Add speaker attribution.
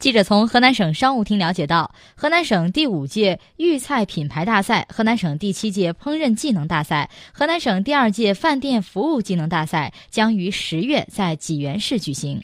Speaker 1: 记者从河南省商务厅了解到河南省第五届豫菜品牌大赛河南省第七届烹饪技能大赛河南省第二届饭店服务技能大赛将于十月在济源市举行。